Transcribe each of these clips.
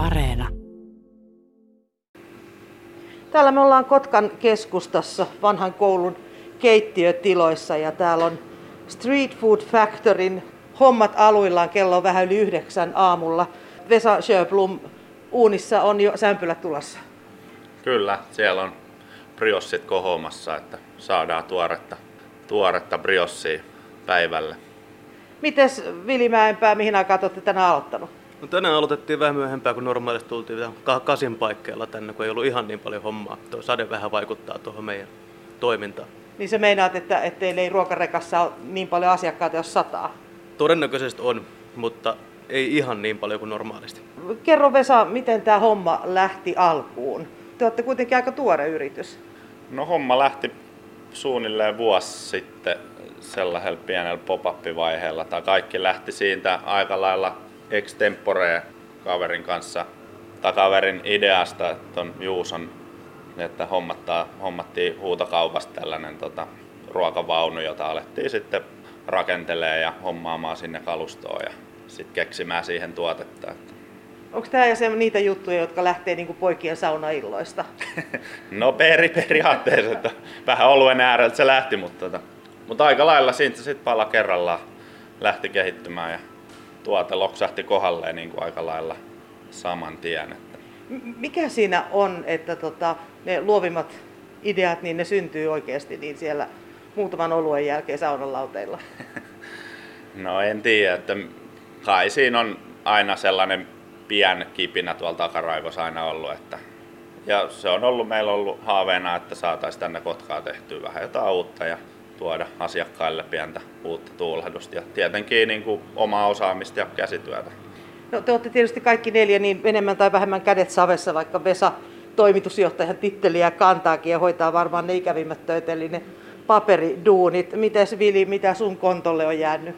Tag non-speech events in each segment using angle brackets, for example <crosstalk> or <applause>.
Areena. Täällä me ollaan Kotkan keskustassa vanhan koulun keittiötiloissa ja täällä on Street Food Factoryn hommat aluillaan. Kello on vähän yli yhdeksän aamulla. Vesa Sjöblom, uunissa on jo sämpylät tulossa. Kyllä, siellä on briossit kohomassa, että saadaan tuoretta, tuoretta briossia päivälle. Mites Vili Mäenpää, mihin aikaan olette tänään aloittanut? No tänään aloitettiin vähän myöhempää kuin normaalisti tultiin kasin paikkeilla tänne, kun ei ollut ihan niin paljon hommaa. Tuo sade vähän vaikuttaa tuohon meidän toimintaan. Niin se meinaat, että, että teillä ei ruokarekassa ole niin paljon asiakkaita, jos sataa. Todennäköisesti on, mutta ei ihan niin paljon kuin normaalisti. Kerro Vesa, miten tämä homma lähti alkuun? Te olette kuitenkin aika tuore yritys. No homma lähti suunnilleen vuosi sitten sellaisella pienellä pop-up-vaiheella. Tai kaikki lähti siitä aika lailla extempore kaverin kanssa, tai kaverin ideasta, että on Juuson, että hommattaa, hommattiin huutokaupasta tällainen tota, ruokavaunu, jota alettiin sitten rakentelee ja hommaamaan sinne kalustoon ja sitten keksimään siihen tuotetta. Onko tämä jo se, niitä juttuja, jotka lähtee niinku poikien saunailloista? <laughs> No peri, periaatteessa, että vähän oluen ääreltä se lähti, mutta, tota, mutta aika lailla siitä sitten pala kerrallaan lähti kehittymään ja tuote loksahti kohdalleen niin kuin aika lailla saman tien. Että. Mikä siinä on, että tota, ne luovimmat ideat, niin ne syntyy oikeasti niin siellä muutaman oluen jälkeen saunan lauteilla? <laughs> No en tiedä, että kai siinä on aina sellainen pien kipinä tuolla takaraivossa aina ollut. Että, ja se on ollut meillä ollut haaveena, että saataisiin tänne Kotkaa tehtyä vähän jotain uutta ja tuoda asiakkaille pientä uutta tuulahdusta ja tietenkin niin kuin omaa osaamista ja käsityötä. No te olette tietysti kaikki neljä niin enemmän tai vähemmän kädet savessa, vaikka Vesa toimitusjohtajan titteliä kantaakin ja hoitaa varmaan ne ikävimmät töitä, eli ne paperiduunit. Mites Vili, mitä sun kontolle on jäänyt?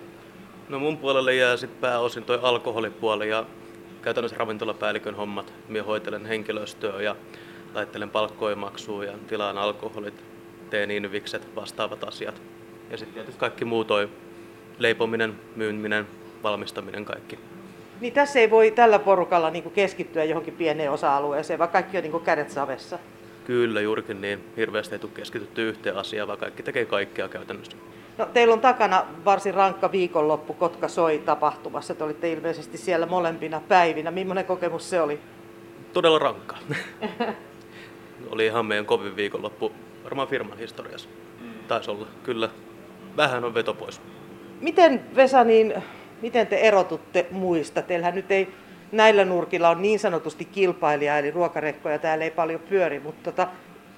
No mun puolelle jää sitten pääosin toi alkoholipuoli ja käytännössä ravintolapäällikön hommat. Minä hoitelen henkilöstöä ja laittelen palkkoimaksua ja tilaan alkoholit, teen invikset, vastaavat asiat. Ja sitten tietysti kaikki muu toi leipominen, myyminen, valmistaminen, kaikki. Niin tässä ei voi tällä porukalla niin kuin keskittyä johonkin pieneen osa-alueeseen, vaan kaikki on niin kuin kädet savessa. Kyllä, juurikin niin. Hirveästi ei tule keskitytty yhteen asiaan, vaan kaikki tekee kaikkea käytännössä. No, teillä on takana varsin rankka viikonloppu Kotka soi tapahtumassa. Te olitte ilmeisesti siellä molempina päivinä. Millainen kokemus se oli? Todella rankka. <laughs> oli ihan meidän kovin viikonloppu varmaan firman historiassa. Taisi olla, kyllä. Vähän on veto pois. Miten Vesa, niin, miten te erotutte muista? Teillähän nyt ei näillä nurkilla on niin sanotusti kilpailija, eli ruokarekkoja täällä ei paljon pyöri, mutta tota,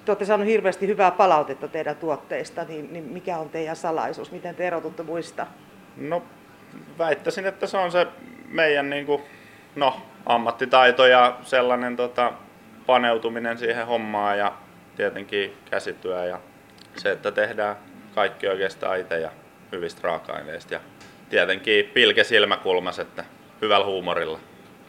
te olette saaneet hirveästi hyvää palautetta teidän tuotteista, niin, niin mikä on teidän salaisuus? Miten te erotutte muista? No väittäisin, että se on se meidän niin kuin, no, ammattitaito ja sellainen tota, paneutuminen siihen hommaan ja tietenkin käsityö ja se, että tehdään kaikki oikeastaan itse ja hyvistä raaka-aineista ja tietenkin pilke silmäkulmas, että hyvällä huumorilla.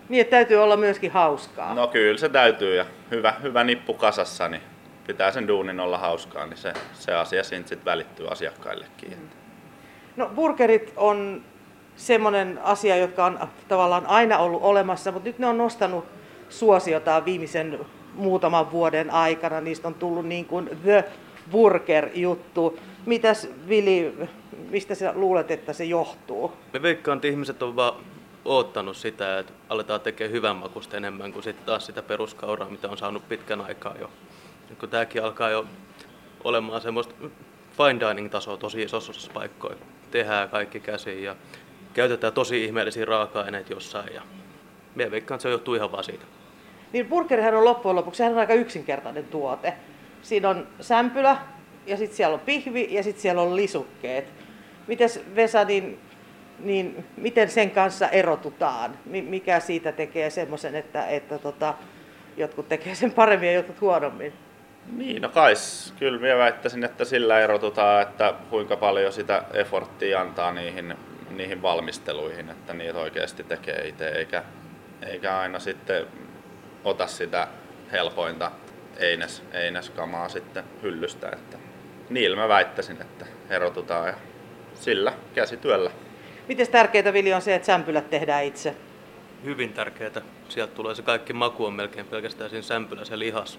Niin, että täytyy olla myöskin hauskaa. No kyllä se täytyy ja hyvä, hyvä nippu kasassa, niin pitää sen duunin olla hauskaa, niin se, se asia siitä sitten välittyy asiakkaillekin. No burgerit on semmoinen asia, jotka on tavallaan aina ollut olemassa, mutta nyt ne on nostanut suosiotaan viimeisen muutaman vuoden aikana. Niistä on tullut niin kuin the burger-juttu. Mitäs Vili, mistä sä luulet, että se johtuu? Me veikkaan, että ihmiset on vaan oottanut sitä, että aletaan tekemään hyvän makusta enemmän kuin sitten taas sitä peruskauraa, mitä on saanut pitkän aikaa jo. Nyt kun tämäkin alkaa jo olemaan semmoista fine dining-tasoa tosi isossa osassa paikkoja. Tehdään kaikki käsiin ja käytetään tosi ihmeellisiä raaka-aineita jossain. Ja me veikkaan, että se johtuu ihan vaan siitä. Niin burgerihän on loppujen lopuksi sehän on aika yksinkertainen tuote. Siinä on sämpylä ja sitten siellä on pihvi ja sitten siellä on lisukkeet. Mites Vesa, niin, niin miten sen kanssa erotutaan? Mi- Mikä siitä tekee semmoisen, että, että tota, jotkut tekee sen paremmin ja jotkut huonommin? Niin, no kais, kyllä minä väittäisin, että sillä erotutaan, että kuinka paljon sitä efforttia antaa niihin, niihin valmisteluihin, että niitä oikeasti tekee itse, eikä, eikä aina sitten ota sitä helpointa eines, eineskamaa sitten hyllystä. Että niillä mä väittäisin, että erotutaan ja sillä käsityöllä. Miten tärkeää Vili on se, että sämpylät tehdään itse? hyvin tärkeää. Sieltä tulee se kaikki maku on melkein pelkästään siinä sämpylässä ja lihas.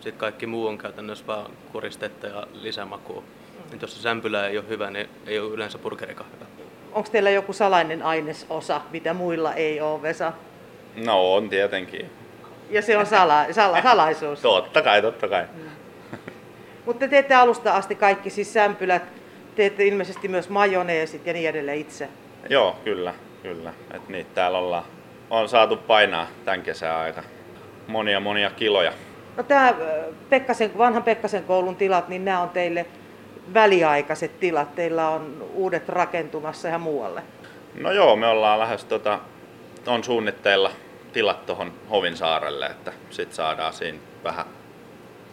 Sitten kaikki muu on käytännössä vaan koristetta ja lisämakua. Mm. Jos se sämpylä ei ole hyvä, niin ei ole yleensä burgerikaan hyvä. Onko teillä joku salainen ainesosa, mitä muilla ei ole, Vesa? No on tietenkin. Ja se on sala, sala, salaisuus? totta kai, totta kai. Mm. Mutta te teette alusta asti kaikki, siis sämpylät, teette ilmeisesti myös majoneesit ja niin edelleen itse. Joo, kyllä, kyllä. Et niitä täällä ollaan, on saatu painaa tämän kesän aika monia monia kiloja. No tämä Pekkasen, vanhan Pekkasen koulun tilat, niin nämä on teille väliaikaiset tilat. Teillä on uudet rakentumassa ja muualle. No joo, me ollaan lähes tota, on suunnitteilla tilat tuohon Hovinsaarelle, että sit saadaan siinä vähän,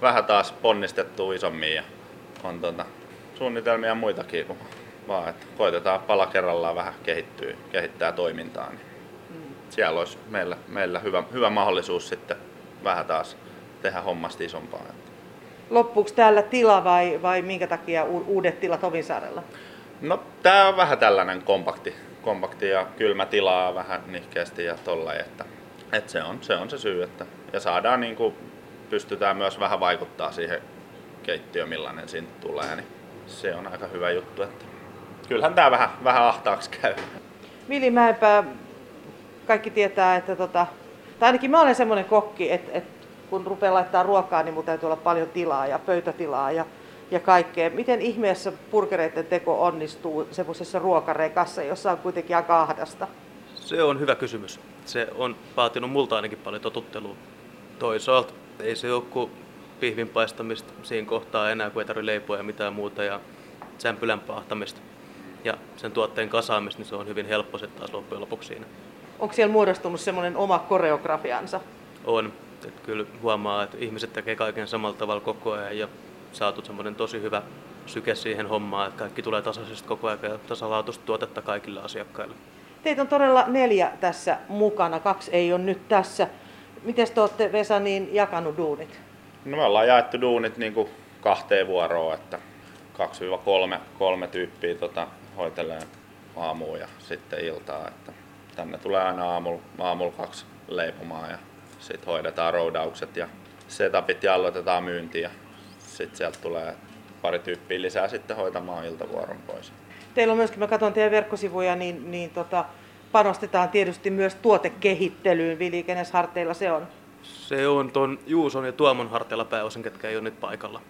vähän taas ponnistettua isommin ja on tota, suunnitelmia muitakin kuin vaan, että koitetaan pala kerrallaan vähän kehittyä, kehittää toimintaa. Niin mm. Siellä olisi meillä, meillä hyvä, hyvä mahdollisuus sitten vähän taas tehdä hommasta isompaa. Loppuuko täällä tila vai, vai minkä takia uudet tilat Ovinsaarella? No tää on vähän tällainen kompakti, kompakti ja kylmä tilaa vähän nihkeästi ja tolla, että, että se, on, se on se syy, että ja saadaan niin kuin, pystytään myös vähän vaikuttaa siihen keittiöön, millainen siinä tulee, niin se on aika hyvä juttu, että kyllähän tää vähän, vähän ahtaaksi käy. Vili Mäenpää, kaikki tietää, että tota, tai ainakin mä olen semmoinen kokki, että, että kun rupeaa laittaa ruokaa, niin mun täytyy olla paljon tilaa ja pöytätilaa ja, ja kaikkea. Miten ihmeessä purkereiden teko onnistuu semmoisessa ruokarekassa, jossa on kuitenkin aika ahdasta? Se on hyvä kysymys. Se on vaatinut multa ainakin paljon totuttelua. Toisaalta ei se ole kuin pihvin paistamista siinä kohtaa enää, kun ei tarvitse leipoa ja mitään muuta ja sämpylän pahtamista ja sen tuotteen kasaamista, niin se on hyvin helppo se taas loppujen lopuksi siinä. Onko siellä muodostunut semmoinen oma koreografiansa? On. Et kyllä huomaa, että ihmiset tekee kaiken samalla tavalla koko ajan ja saatu semmoinen tosi hyvä syke siihen hommaan, että kaikki tulee tasaisesti koko ajan ja tasalaatuista tuotetta kaikille asiakkaille. Teitä on todella neljä tässä mukana, kaksi ei ole nyt tässä. Miten te olette Vesa niin jakanut duunit? No me ollaan jaettu duunit niin kuin kahteen vuoroon, että 2-3 kolme tyyppiä tota, hoitelee aamua ja sitten iltaa. Että tänne tulee aina aamulla, aamulla kaksi leipomaan ja sitten hoidetaan roudaukset ja setupit ja aloitetaan myynti ja sitten sieltä tulee pari tyyppiä lisää sitten hoitamaan iltavuoron pois. Teillä on myöskin, mä katson teidän verkkosivuja, niin, niin tota, panostetaan tietysti myös tuotekehittelyyn. Vili, kenes harteilla se on? Se on tuon Juuson ja Tuomon harteilla pääosin, ketkä ei ole nyt paikalla.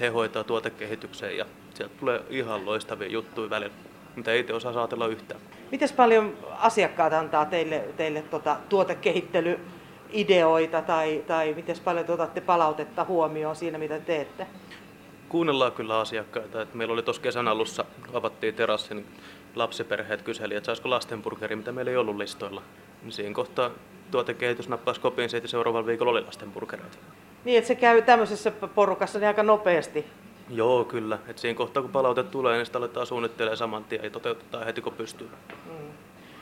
He hoitaa tuotekehitykseen ja sieltä tulee ihan loistavia juttuja välillä, mitä ei te osaa saatella yhtään. Miten paljon asiakkaat antaa teille, teille tota, tuotekehittely ideoita tai, tai miten paljon te otatte palautetta huomioon siinä, mitä teette? Kuunnellaan kyllä asiakkaita. Et meillä oli tuossa kesän alussa, avattiin terassin, lapsiperheet kyseli, että saisiko lastenburgeri, mitä meillä ei ollut listoilla. Niin siinä kohtaa tuotekehitys nappasi kopiin siitä seuraavalla viikolla oli lastenburgereita. Niin, että se käy tämmöisessä porukassa niin aika nopeasti. Joo, kyllä. Et siinä kohtaa kun palaute tulee, niin sitä aletaan suunnittelemaan saman tien ja toteutetaan heti kun pystyy. Mm.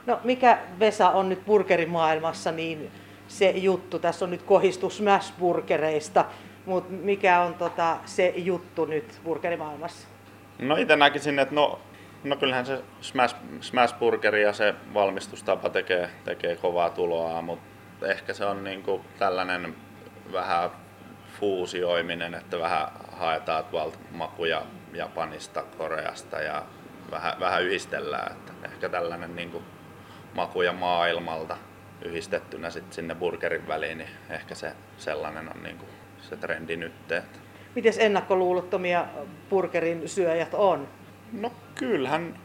No mikä Vesa on nyt burgerimaailmassa niin se juttu? Tässä on nyt kohistus smashburgereista, mutta mikä on tota, se juttu nyt burgerimaailmassa? No itse näkisin, että no, no kyllähän se smash, smashburgeri ja se valmistustapa tekee, tekee kovaa tuloa, mutta ehkä se on niinku tällainen vähän fuusioiminen, että vähän haetaan tuolta makuja Japanista, Koreasta ja vähän, vähän yhdistellään. Että ehkä tällainen niin kuin makuja maailmalta yhdistettynä sit sinne burgerin väliin, niin ehkä se sellainen on niin kuin se trendi nyt. Miten ennakkoluulottomia burgerin syöjät on? No kyllähän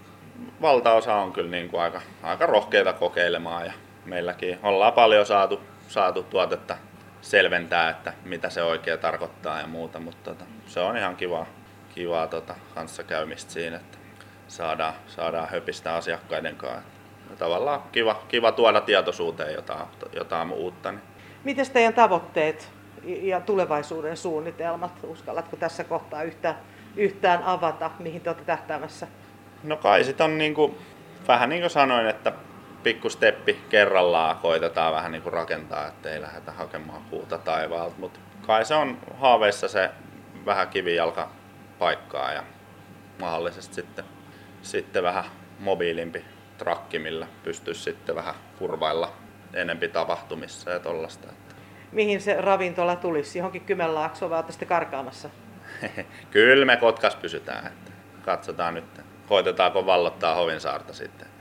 valtaosa on kyllä niin kuin aika, aika rohkeita kokeilemaan ja meilläkin ollaan paljon saatu, saatu tuotetta selventää, että mitä se oikein tarkoittaa ja muuta, mutta tota, se on ihan kiva, kivaa tota, kanssakäymistä siinä, että saadaan, saadaan höpistä asiakkaiden kanssa. Ja tavallaan kiva, kiva tuoda tietoisuuteen jotain, jotain uutta. Niin. Miten teidän tavoitteet ja tulevaisuuden suunnitelmat, uskallatko tässä kohtaa yhtään, yhtään avata, mihin te olette tähtäämässä? No kai sit on niin kuin, vähän niin kuin sanoin, että pikku steppi kerrallaan koitetaan vähän niin kuin rakentaa, ettei lähdetä hakemaan kuuta taivaalta. Mutta kai se on haaveissa se vähän kivijalka paikkaa ja mahdollisesti sitten, sitten vähän mobiilimpi trakki, millä pystyisi sitten vähän kurvailla enempi tapahtumissa ja tollasta. Mihin se ravintola tulisi? Johonkin Kymenlaaksoon vai olette karkaamassa? <laughs> Kyllä me Kotkas pysytään. Katsotaan nyt, koitetaanko vallottaa Hovinsaarta sitten.